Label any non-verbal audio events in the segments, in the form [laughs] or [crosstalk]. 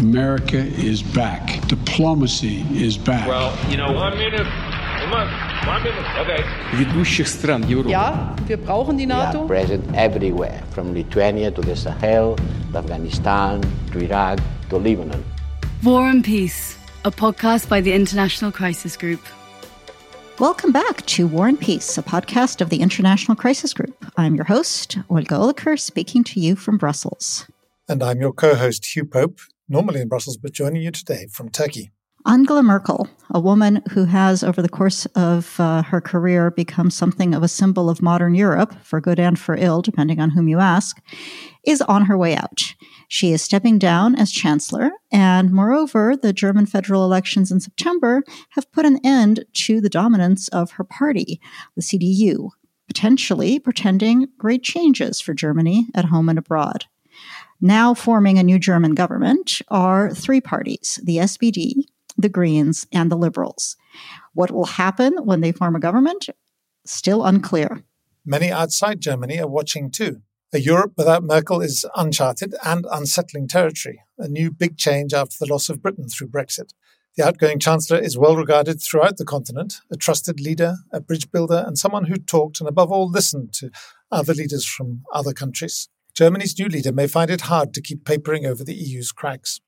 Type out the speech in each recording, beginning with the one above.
America is back. Diplomacy is back. Well, you know, one minute. One minute. Okay. ведущих стран Европы. Ja, wir brauchen die We are NATO. present everywhere, from Lithuania to the Sahel, to Afghanistan, to Iraq, to Lebanon. War and Peace, a podcast by the International Crisis Group. Welcome back to War and Peace, a podcast of the International Crisis Group. I'm your host, Olga Oliker, speaking to you from Brussels. And I'm your co host, Hugh Pope, normally in Brussels, but joining you today from Turkey. Angela Merkel, a woman who has, over the course of uh, her career, become something of a symbol of modern Europe, for good and for ill, depending on whom you ask, is on her way out. She is stepping down as chancellor, and moreover, the German federal elections in September have put an end to the dominance of her party, the CDU, potentially pretending great changes for Germany at home and abroad. Now forming a new German government are three parties the SPD, the Greens, and the Liberals. What will happen when they form a government? Still unclear. Many outside Germany are watching too. A Europe without Merkel is uncharted and unsettling territory, a new big change after the loss of Britain through Brexit. The outgoing Chancellor is well regarded throughout the continent, a trusted leader, a bridge builder, and someone who talked and, above all, listened to other leaders from other countries. Germany's new leader may find it hard to keep papering over the EU's cracks.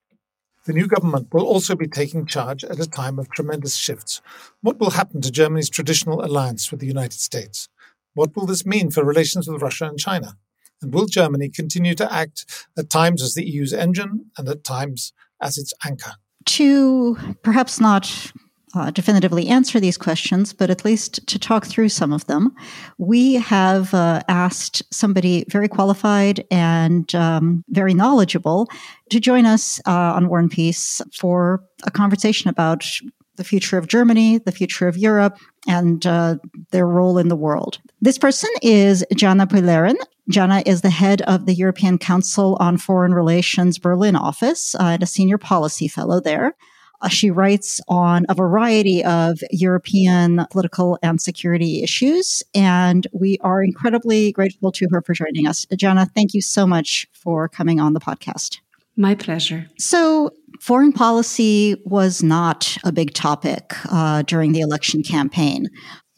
The new government will also be taking charge at a time of tremendous shifts. What will happen to Germany's traditional alliance with the United States? What will this mean for relations with Russia and China? And will Germany continue to act at times as the EU's engine and at times as its anchor? To perhaps not uh, definitively answer these questions, but at least to talk through some of them, we have uh, asked somebody very qualified and um, very knowledgeable to join us uh, on War and Peace for a conversation about the future of Germany, the future of Europe, and uh, their role in the world. This person is Jana Puglierin. Jana is the head of the European Council on Foreign Relations Berlin office uh, and a senior policy fellow there. Uh, she writes on a variety of European political and security issues, and we are incredibly grateful to her for joining us. Jana, thank you so much for coming on the podcast. My pleasure. So, foreign policy was not a big topic uh, during the election campaign.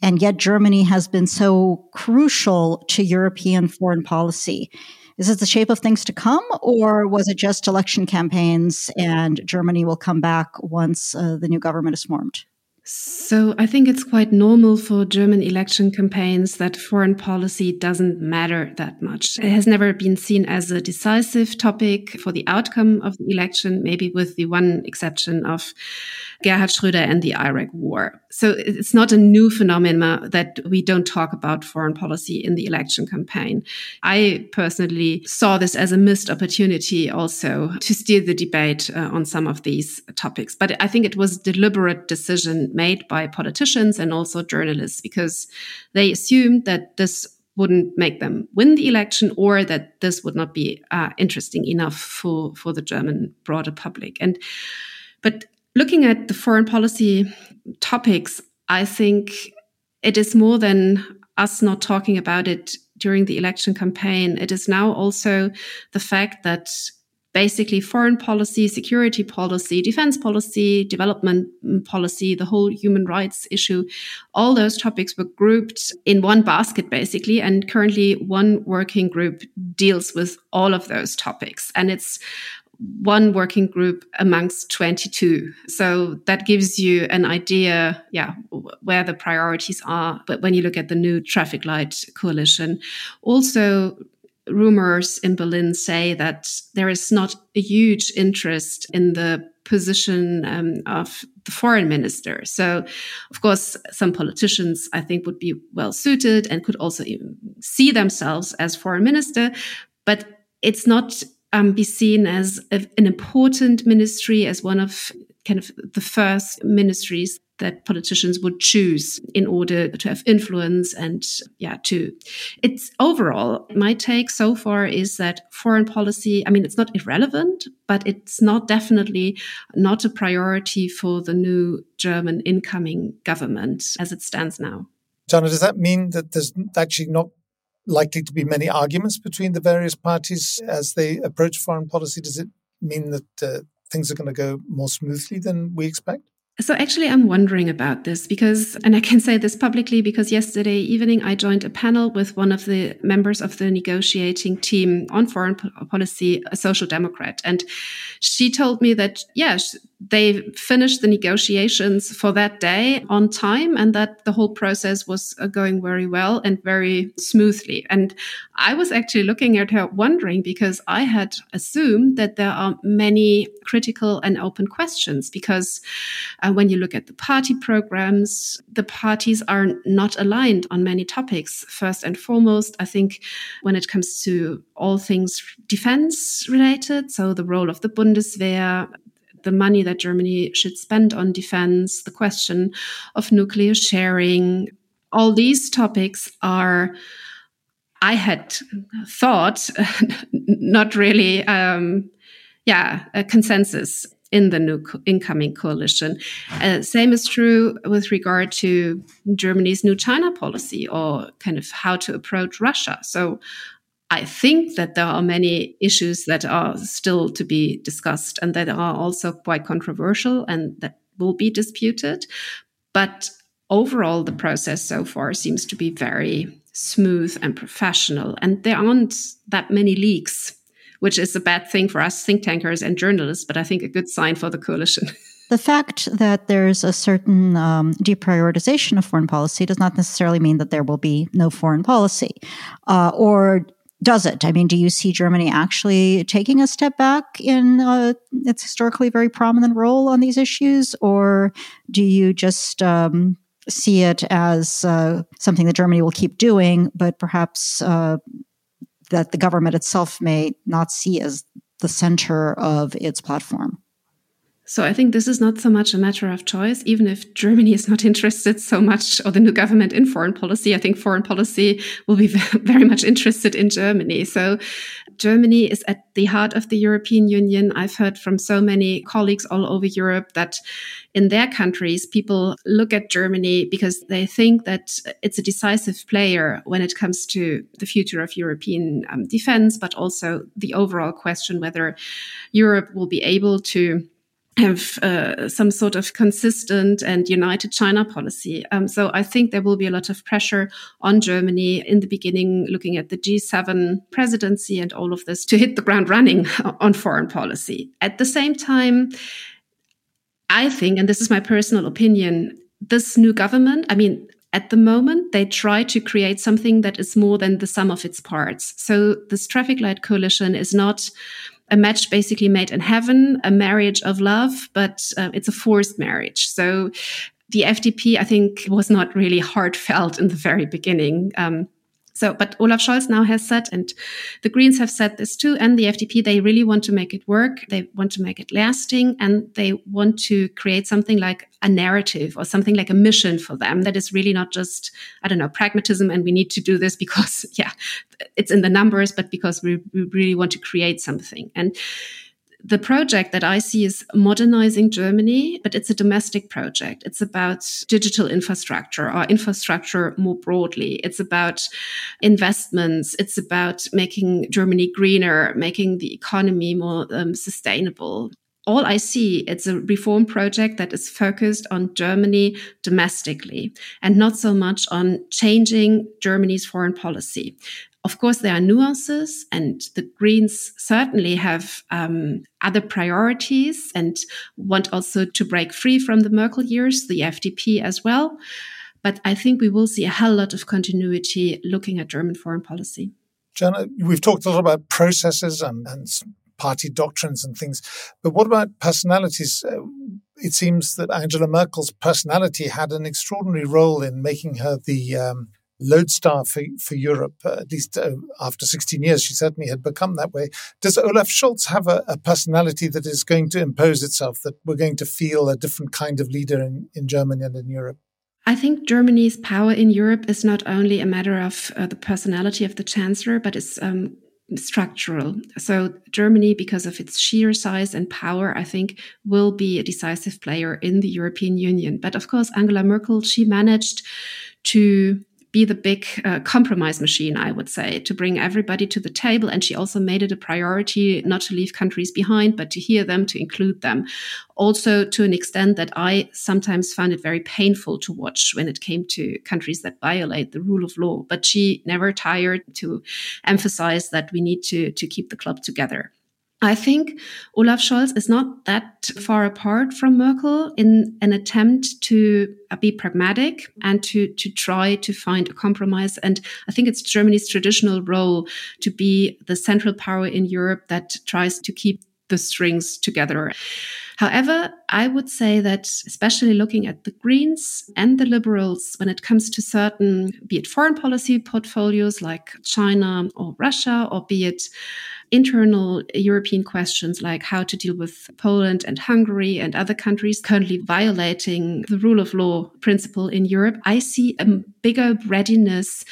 And yet, Germany has been so crucial to European foreign policy. Is it the shape of things to come, or was it just election campaigns and Germany will come back once uh, the new government is formed? So I think it's quite normal for German election campaigns that foreign policy doesn't matter that much. It has never been seen as a decisive topic for the outcome of the election, maybe with the one exception of Gerhard Schröder and the Iraq war. So it's not a new phenomenon that we don't talk about foreign policy in the election campaign. I personally saw this as a missed opportunity also to steer the debate uh, on some of these topics. But I think it was deliberate decision made by politicians and also journalists because they assumed that this wouldn't make them win the election or that this would not be uh, interesting enough for, for the German broader public. And, but looking at the foreign policy topics, I think it is more than us not talking about it during the election campaign. It is now also the fact that basically foreign policy, security policy, defense policy, development policy, the whole human rights issue, all those topics were grouped in one basket basically. And currently one working group deals with all of those topics. And it's one working group amongst 22. So that gives you an idea, yeah, where the priorities are. But when you look at the new traffic light coalition, also rumors in Berlin say that there is not a huge interest in the position um, of the foreign minister. So, of course, some politicians I think would be well suited and could also see themselves as foreign minister, but it's not um, be seen as a, an important ministry, as one of kind of the first ministries that politicians would choose in order to have influence and yeah to. It's overall my take so far is that foreign policy i mean it's not irrelevant but it's not definitely not a priority for the new german incoming government as it stands now. Jana, does that mean that there's actually not likely to be many arguments between the various parties as they approach foreign policy? Does it mean that uh, things are going to go more smoothly than we expect? So actually, I'm wondering about this because, and I can say this publicly because yesterday evening I joined a panel with one of the members of the negotiating team on foreign policy, a social democrat. And she told me that, yes, they finished the negotiations for that day on time and that the whole process was uh, going very well and very smoothly. And I was actually looking at her wondering because I had assumed that there are many critical and open questions because uh, when you look at the party programs, the parties are not aligned on many topics. First and foremost, I think when it comes to all things defense related, so the role of the Bundeswehr, the money that Germany should spend on defense, the question of nuclear sharing. All these topics are, I had thought, [laughs] not really, um, yeah, a consensus in the new co- incoming coalition. Uh, same is true with regard to Germany's new China policy or kind of how to approach Russia. So I think that there are many issues that are still to be discussed and that are also quite controversial and that will be disputed. But overall, the process so far seems to be very smooth and professional. And there aren't that many leaks, which is a bad thing for us think tankers and journalists, but I think a good sign for the coalition. [laughs] The fact that there's a certain um, deprioritization of foreign policy does not necessarily mean that there will be no foreign policy uh, or does it? I mean, do you see Germany actually taking a step back in uh, its historically very prominent role on these issues, or do you just um, see it as uh, something that Germany will keep doing, but perhaps uh, that the government itself may not see as the center of its platform? So I think this is not so much a matter of choice, even if Germany is not [laughs] interested so much or the new government in foreign policy. I think foreign policy will be [laughs] very much interested in Germany. So Germany is at the heart of the European Union. I've heard from so many colleagues all over Europe that in their countries, people look at Germany because they think that it's a decisive player when it comes to the future of European um, defense, but also the overall question whether Europe will be able to have uh, some sort of consistent and united China policy. Um, so I think there will be a lot of pressure on Germany in the beginning, looking at the G7 presidency and all of this to hit the ground running [laughs] on foreign policy. At the same time, I think, and this is my personal opinion, this new government, I mean, at the moment, they try to create something that is more than the sum of its parts. So this traffic light coalition is not a match basically made in heaven, a marriage of love, but uh, it's a forced marriage. So the FDP, I think, was not really heartfelt in the very beginning. Um, so, but Olaf Scholz now has said, and the Greens have said this too, and the FDP, they really want to make it work. They want to make it lasting, and they want to create something like a narrative or something like a mission for them that is really not just, I don't know, pragmatism and we need to do this [laughs] because, yeah, it's in the numbers, but because we, we really want to create something. And the project that I see is modernizing Germany, but it's a domestic project. It's about digital infrastructure or infrastructure more broadly. It's about investments. It's about making Germany greener, making the economy more um, sustainable all I see, it's a reform project that is focused on Germany domestically and not so much on changing Germany's foreign policy. Of course, there are nuances, and the Greens certainly have um, other priorities and want also to break free from the Merkel years, the FDP as well. But I think we will see a hell lot of continuity looking at German foreign policy. Jana, we've talked a lot about processes and, and party doctrines and things, but what about personalities? Uh, it seems that Angela Merkel's personality had an extraordinary role in making her the um, lodestar for, for Europe, uh, at least uh, after 16 years, she certainly had become that way. Does Olaf Scholz have a, a, personality that is going to impose itself, that we're going to feel a different kind of leader in, in Germany and in Europe? I think Germany's power in Europe is not only a matter of uh, the personality of the chancellor, but it's um, structural. So Germany, because of its sheer size and power, I think will be a decisive player in the European Union. But of course, Angela Merkel, she managed to be the big uh, compromise machine, I would say, to bring everybody to the table. And she also made it a priority not to leave countries behind, but to hear them, to include them. Also, to an extent that I sometimes found it very painful to watch when it came to countries that violate the rule of law. But she never tired to emphasize that we need to, to keep the club together. I think Olaf Scholz is not that far apart from Merkel in an attempt to uh, be pragmatic and to, to try to find a compromise. And I think it's Germany's traditional role to be the central power in Europe that tries to keep the strings together. However, I would say that, especially looking at the Greens and the Liberals, when it comes to certain, be it foreign policy portfolios like China or Russia, or be it internal European questions like how to deal with Poland and Hungary and other countries currently violating the rule of law principle in Europe, I see a bigger readiness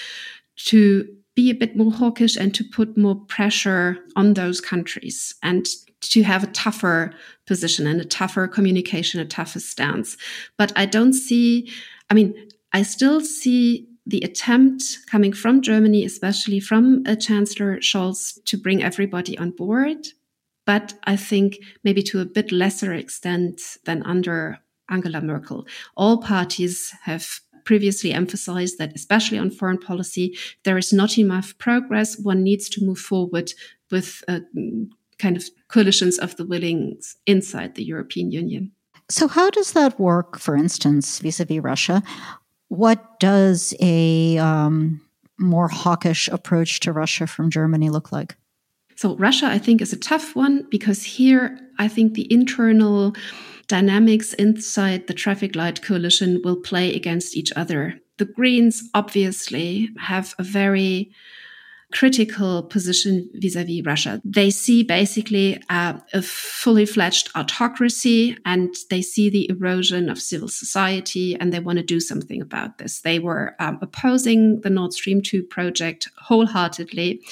to be a bit more hawkish and to put more pressure on those countries and to have a tougher position and a tougher communication, a tougher stance. But I don't see, I mean, I still see the attempt coming from Germany, especially from uh, Chancellor Scholz, to bring everybody on board. But I think maybe to a bit lesser extent than under Angela Merkel. All parties have previously emphasized that, especially on foreign policy, there is not enough progress. One needs to move forward with uh, kind of coalitions of the willings inside the European Union. So, how does that work, for instance, vis a vis Russia? What does a um, more hawkish approach to Russia from Germany look like? So, Russia, I think, is a tough one because here I think the internal dynamics inside the traffic light coalition will play against each other. The Greens obviously have a very critical position vis-a-vis Russia. They see basically uh, a fully fledged autocracy and they see the erosion of civil society and they want to do something about this. They were um, opposing the Nord Stream 2 project wholeheartedly.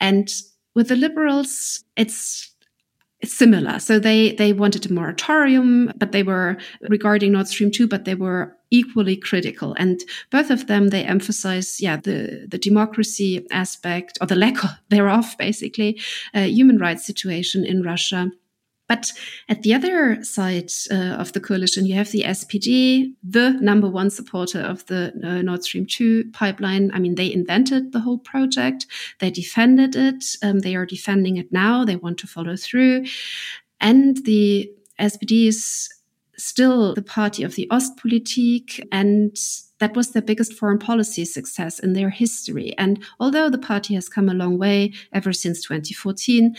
And with the liberals, it's similar. So they they wanted a moratorium, but they were regarding Nord Stream 2, but they were equally critical. And both of them they emphasize, yeah, the the democracy aspect or the lack thereof, basically, uh, human rights situation in Russia but at the other side uh, of the coalition, you have the SPD, the number one supporter of the uh, Nord Stream 2 pipeline. I mean, they invented the whole project, they defended it, um, they are defending it now, they want to follow through. And the SPD is still the party of the Ostpolitik and that was their biggest foreign policy success in their history. And although the party has come a long way ever since 2014,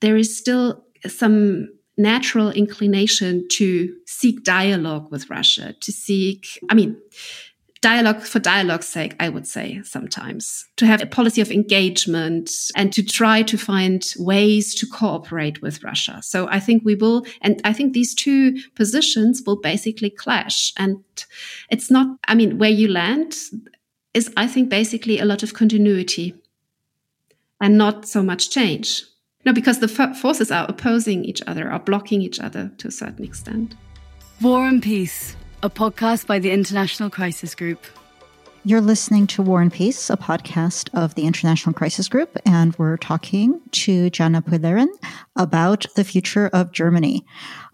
there is still some natural inclination to seek dialogue with Russia, to seek, I mean, dialogue for dialogue's sake, I would say sometimes, to have a policy of engagement and to try to find ways to cooperate with Russia. So I think we will, and I think these two positions will basically clash. And it's not, I mean, where you land is, I think, basically a lot of continuity and not so much change. No, because the forces are opposing each other, are blocking each other to a certain extent. War and Peace, a podcast by the International Crisis Group. You're listening to War and Peace, a podcast of the International Crisis Group, and we're talking to Jana Puglierin about the future of Germany.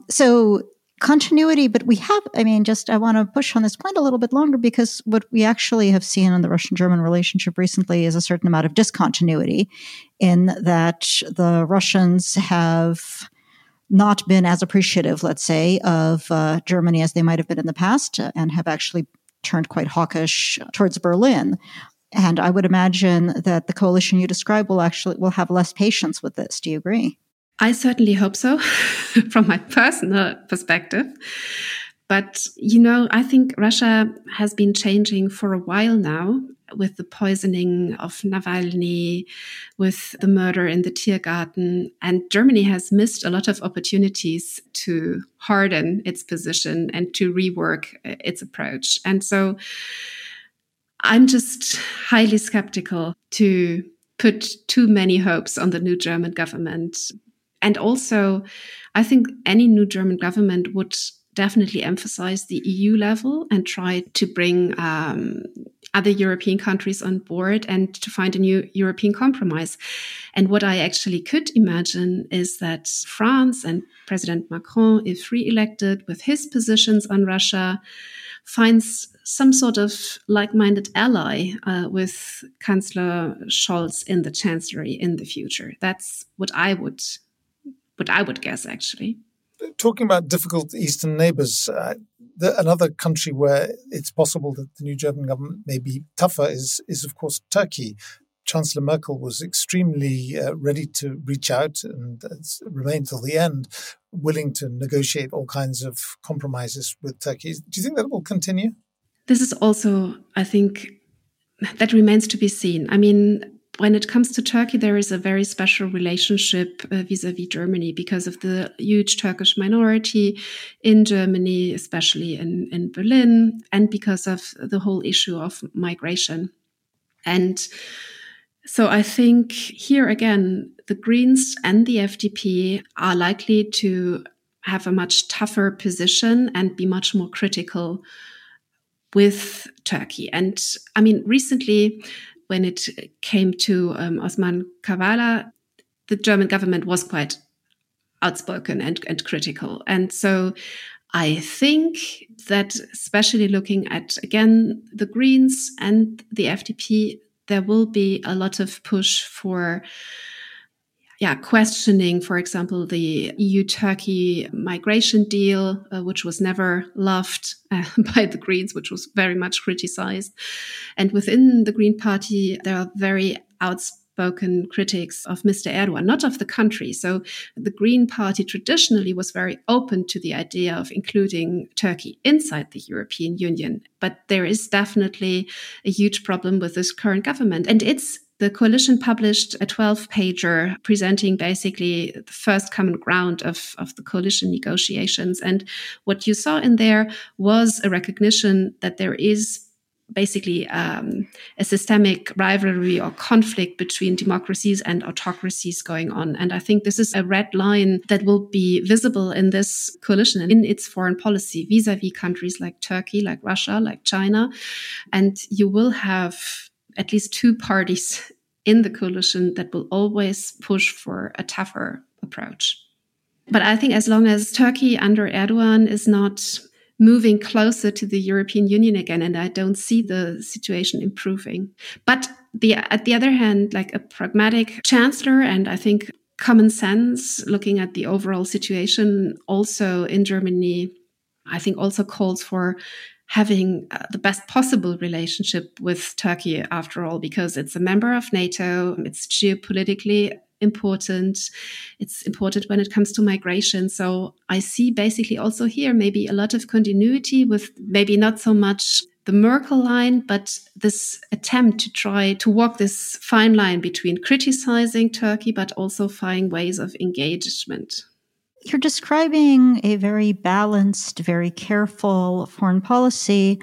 So, continuity, but we have, I mean, just I want to push on this point a little bit longer because what we actually have seen in the Russian German relationship recently is a certain amount of discontinuity in that the Russians have not been as appreciative, let's say, of uh, Germany as they might have been in the past and have actually turned quite hawkish towards Berlin. And I would imagine that the coalition you describe will actually will have less patience with this. Do you agree? I certainly hope so [laughs] from my personal perspective. But, you know, I think Russia has been changing for a while now with the poisoning of Navalny, with the murder in the Tiergarten. And Germany has missed a lot of opportunities to harden its position and to rework uh, its approach. And so I'm just highly skeptical to put too many hopes on the new German government and also, I think any new German government would definitely emphasize the EU level and try to bring um, other European countries on board and to find a new European compromise. And what I actually could imagine is that France and President Macron, if re elected with his positions on Russia, finds some sort of like-minded ally uh, with Chancellor Scholz in the chancellery in the future. That's what I would, what I would guess actually. Talking about difficult eastern neighbours, uh, the, another country where it's possible that the new German government may be tougher is, is of course, Turkey. Chancellor Merkel was extremely uh, ready to reach out and uh, remain till the end, willing to negotiate all kinds of compromises with Turkey. Do you think that will continue? This is also, I think, that remains to be seen. I mean, when it comes to Turkey, there is a very special relationship vis a vis Germany because of the huge Turkish minority in Germany, especially in, in Berlin, and because of the whole issue of migration. And so I think here again, the Greens and the FDP are likely to have a much tougher position and be much more critical with Turkey. And I mean, recently, when it came to um, Osman Kavala, the German government was quite outspoken and, and critical. And so I think that, especially looking at, again, the Greens and the FDP, there will be a lot of push for yeah, questioning, for example, the EU Turkey migration deal, uh, which was never loved uh, [laughs] by the Greens, which was very much criticized. And within the Green Party, there are very outspoken critics of Mr. Erdogan, not of the country. So the Green Party traditionally was very open to the idea of including Turkey inside the European Union. But there is definitely a huge problem with this current government. And it's the coalition published a 12 pager presenting basically the first common ground of, of the coalition negotiations. And what you saw in there was a recognition that there is basically um, a systemic rivalry or conflict between democracies and autocracies going on. And I think this is a red line that will be visible in this coalition and in its foreign policy vis a vis countries like Turkey, like Russia, like China. And you will have at least two parties in the coalition that will always push for a tougher approach. But I think as long as Turkey under Erdogan is not moving closer to the European Union again, and I don't see the situation improving. But the, at the other hand, like a pragmatic chancellor, and I think common sense, looking at the overall situation also in Germany, I think also calls for having uh, the best possible relationship with Turkey, after all, because it's a member of NATO, it's geopolitically important. It's important when it comes to migration. So I see basically also here maybe a lot of continuity with maybe not so much the Merkel line, but this attempt to try to walk this fine line between criticizing Turkey, but also finding ways of engagement. You're describing a very balanced, very careful foreign policy.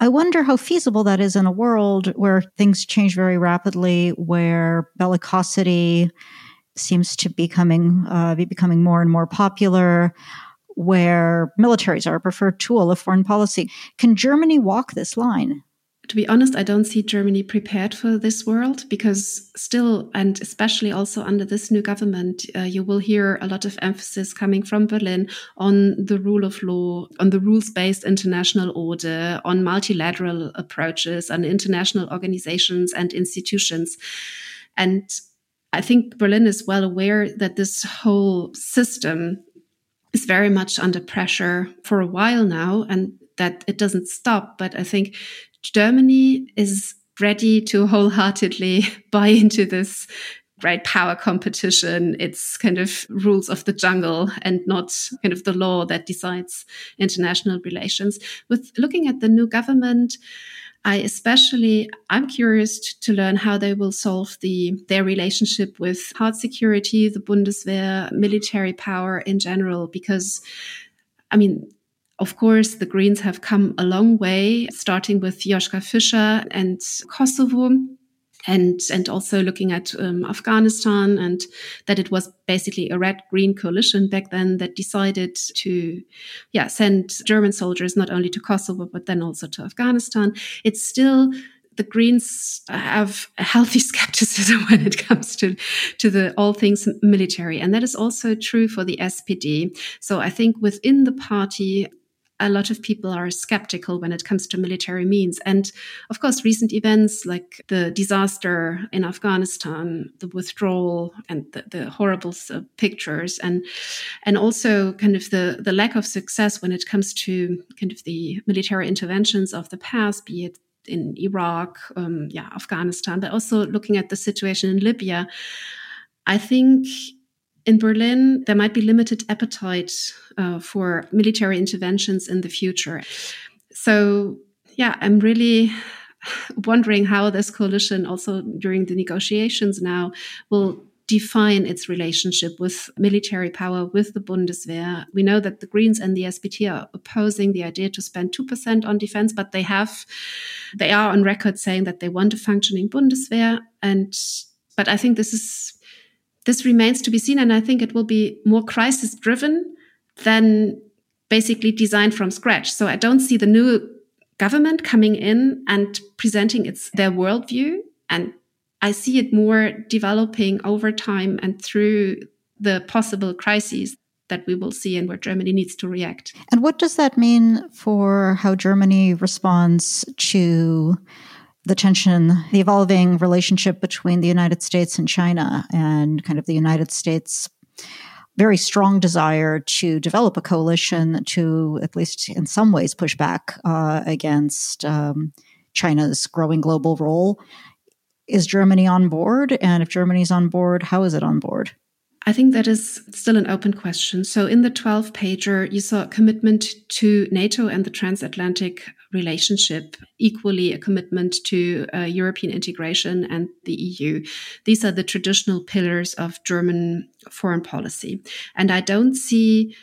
I wonder how feasible that is in a world where things change very rapidly, where bellicosity seems to becoming uh, be becoming more and more popular, where militaries are a preferred tool of foreign policy. Can Germany walk this line? To be honest, I don't see Germany prepared for this world because still, and especially also under this new government, uh, you will hear a lot of emphasis coming from Berlin on the rule of law, on the rules based international order, on multilateral approaches, on international organizations and institutions. And I think Berlin is well aware that this whole system is very much under pressure for a while now and that it doesn't stop. But I think Germany is ready to wholeheartedly [laughs] buy into this great power competition. It's kind of rules of the jungle and not kind of the law that decides international relations. With looking at the new government, I especially I'm curious to learn how they will solve the their relationship with hard security, the Bundeswehr, military power in general, because I mean of course, the Greens have come a long way, starting with Joschka Fischer and Kosovo. and and also looking at um, Afghanistan and that it was basically a red green coalition back then that decided to yeah send German soldiers not only to Kosovo but then also to Afghanistan it's still the Greens have a healthy [laughs] skepticism when it comes to, to the all things military. And that is also true for the SPD. So I think within the party, a lot of people are skeptical when it comes to military means. And of course, recent events like the disaster in Afghanistan, the withdrawal and the, the horrible uh, pictures and, and also kind of the, the lack of success when it comes to kind of the military interventions of the past, be it in Iraq, um, yeah, Afghanistan, but also looking at the situation in Libya. I think in Berlin, there might be limited appetite uh, for military interventions in the future. So, yeah, I'm really wondering how this coalition, also during the negotiations now, will define its relationship with military power, with the Bundeswehr. We know that the Greens and the SPD are opposing the idea to spend 2% on defense, but they have, they are on record saying that they want a functioning Bundeswehr. And, but I think this is this remains to be seen. And I think it will be more crisis driven than basically designed from scratch. So I don't see the new government coming in and presenting its their worldview. And I see it more developing over time and through the possible crises that we will see and where Germany needs to react. And what does that mean for how Germany responds to the tension, the evolving relationship between the United States and China, and kind of the United States' very strong desire to develop a coalition to, at least in some ways, push back uh, against um, China's growing global role. Is Germany on board? And if Germany's on board, how is it on board? I think that is still an open question. So in the 12 pager, you saw a commitment to NATO and the transatlantic relationship, equally a commitment to uh, European integration and the EU. These are the traditional pillars of German foreign policy. And I don't see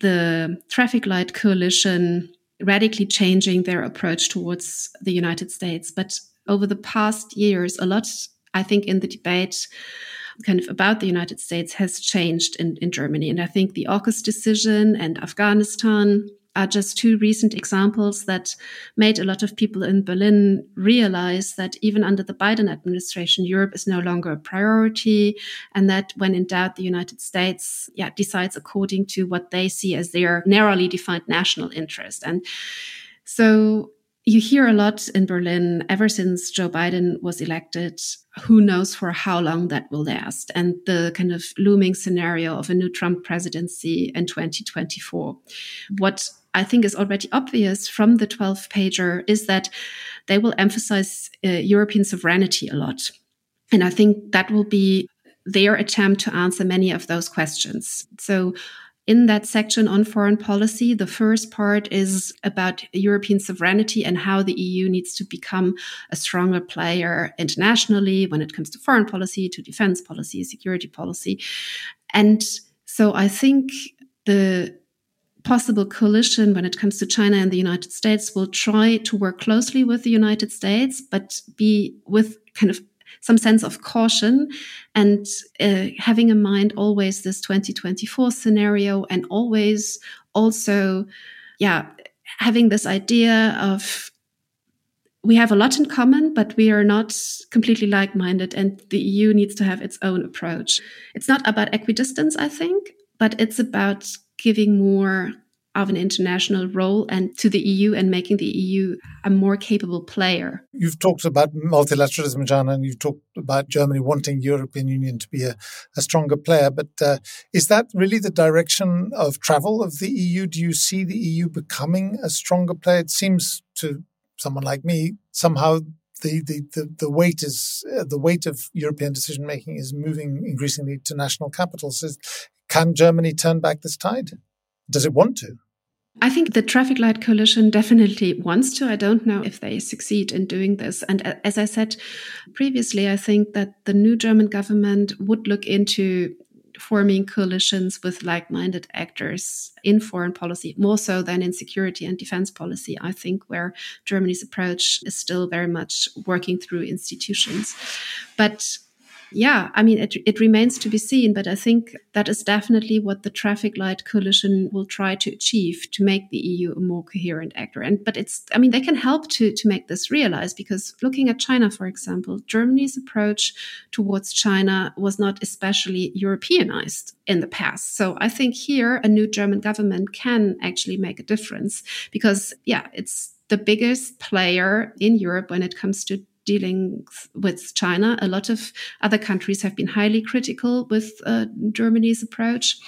the traffic light coalition radically changing their approach towards the United States. But over the past years, a lot, I think, in the debate, kind of about the United States has changed in, in Germany. And I think the AUKUS decision and Afghanistan are just two recent examples that made a lot of people in Berlin realize that even under the Biden administration, Europe is no longer a priority. And that when in doubt, the United States yeah, decides according to what they see as their narrowly defined national interest. And so you hear a lot in Berlin ever since Joe Biden was elected. Who knows for how long that will last? And the kind of looming scenario of a new Trump presidency in 2024. What I think is already obvious from the 12 pager is that they will emphasize uh, European sovereignty a lot. And I think that will be their attempt to answer many of those questions. So in that section on foreign policy, the first part is about European sovereignty and how the EU needs to become a stronger player internationally when it comes to foreign policy, to defense policy, security policy. And so I think the possible coalition when it comes to China and the United States will try to work closely with the United States, but be with kind of some sense of caution and uh, having in mind always this 2024 scenario and always also, yeah, having this idea of we have a lot in common, but we are not completely like minded, and the EU needs to have its own approach. It's not about equidistance, I think, but it's about giving more of an international role and to the EU and making the EU a more capable player. You've talked about multilateralism, Jana, and you've talked about Germany wanting European Union to be a, a stronger player. But uh, is that really the direction of travel of the EU? Do you see the EU becoming a stronger player? It seems to someone like me somehow the, the, the, the weight is uh, the weight of European decision making is moving increasingly to national capitals. Is, can Germany turn back this tide? Does it want to? I think the Traffic Light Coalition definitely wants to. I don't know if they succeed in doing this. And uh, as I said previously, I think that the new German government would look into forming coalitions with like minded actors in foreign policy, more so than in security and defense policy, I think, where Germany's approach is still very much working through institutions. But yeah, I mean, it, it remains to be seen, but I think that is definitely what the traffic light coalition will try to achieve to make the EU a more coherent actor. And but it's, I mean, they can help to to make this realized because looking at China, for example, Germany's approach towards China was not especially Europeanized in the past. So I think here a new German government can actually make a difference because, yeah, it's the biggest player in Europe when it comes to dealing with China. A lot of other countries have been highly critical with uh, Germany's approach.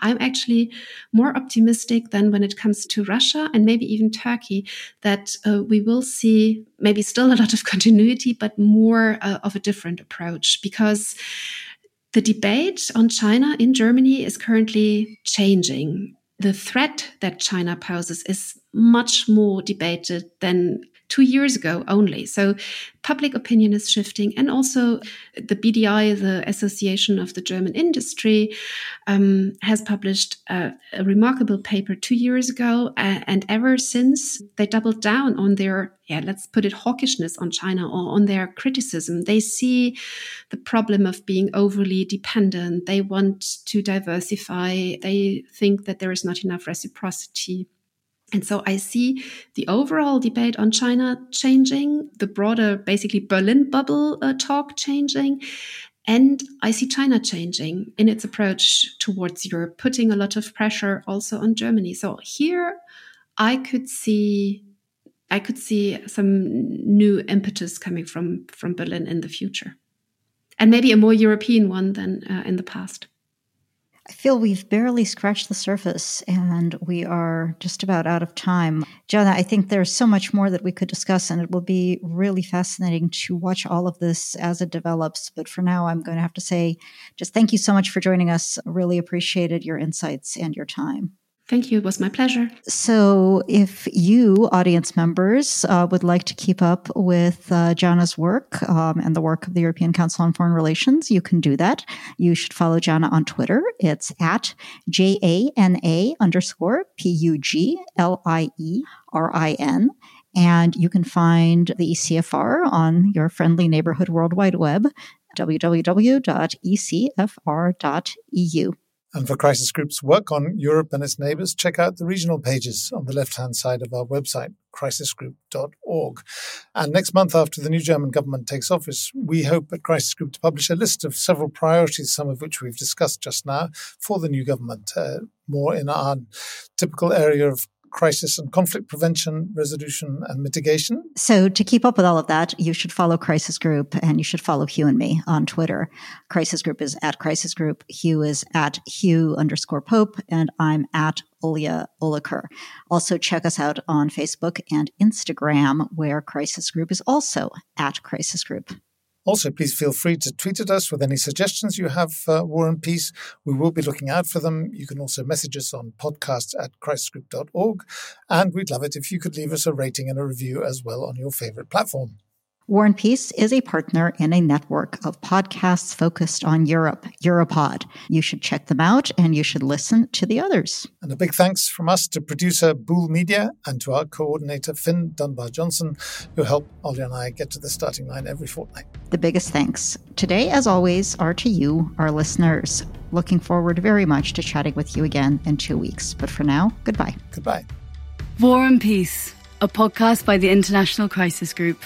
I'm actually more optimistic than when it comes to Russia and maybe even Turkey that uh, we will see maybe still a lot of [laughs] continuity, but more uh, of a different approach because the debate on China in Germany is currently changing. The threat that China poses is much more debated than two years ago only. So public opinion is shifting. And also the BDI, the Association of the German Industry, um, has published a, a, remarkable paper two years ago. Uh, and ever since they doubled down on their, yeah, let's put it hawkishness on China or on their criticism. They see the problem of being overly dependent. They want to diversify. They think that there is not enough reciprocity and so I see the overall debate on China changing, the broader, basically Berlin bubble uh, talk changing. And I see China changing in its approach towards Europe, putting a lot of pressure also on Germany. So here I could see I could see some new impetus coming from from Berlin in the future. And maybe a more European one than uh, in the past. I feel we've barely scratched the surface and we are just about out of time. Jonah, I think there's so much more that we could discuss, and it will be really fascinating to watch all of this as it develops. But for now, I'm going to have to say just thank you so much for joining us. Really appreciated your insights and your time. Thank you. It was my pleasure. So, if you, audience members, uh, would like to keep up with uh, Jana's work um, and the work of the European Council on Foreign Relations, you can do that. You should follow Jana on Twitter. It's at J A N A underscore P U G L I E R I N. And you can find the ECFR on your friendly neighborhood World Wide Web, www.ecfr.eu. And for crisis groups work on Europe and its neighbors, check out the regional pages on the left hand side of our website, crisisgroup.org. And next month, after the new German government takes office, we hope at Crisis Group to publish a list of several priorities, some of which we've discussed just now, for the new government, uh, more in our typical area of crisis and conflict prevention, resolution, and mitigation. So, to keep up with all of that, you should follow Crisis Group and you should follow Hugh and me on Twitter. Crisis Group is at Crisis Group. Hugh is at Hugh underscore Pope, and I'm at Olia Oliker. Also, check us out on Facebook and Instagram, where Crisis Group is also at Crisis Group. Also, please feel free to tweet at us with any suggestions you have for War and Peace. We will be looking out for them. You can also message us on podcasts at crisisgroup.org. And we'd love it if you could leave us a rating and a review as well on your favorite platform. War and Peace is a partner in a network of podcasts focused on Europe, Europod. You should check them out and you should listen to the others. And a big thanks from us to producer Bool Media and to our coordinator Finn Dunbar Johnson, who help Ollie and I get to the starting line every fortnight. The biggest thanks today, as always, are to you, our listeners. Looking forward very much to chatting with you again in two weeks. But for now, goodbye. Goodbye. War and Peace, a podcast by the International Crisis Group.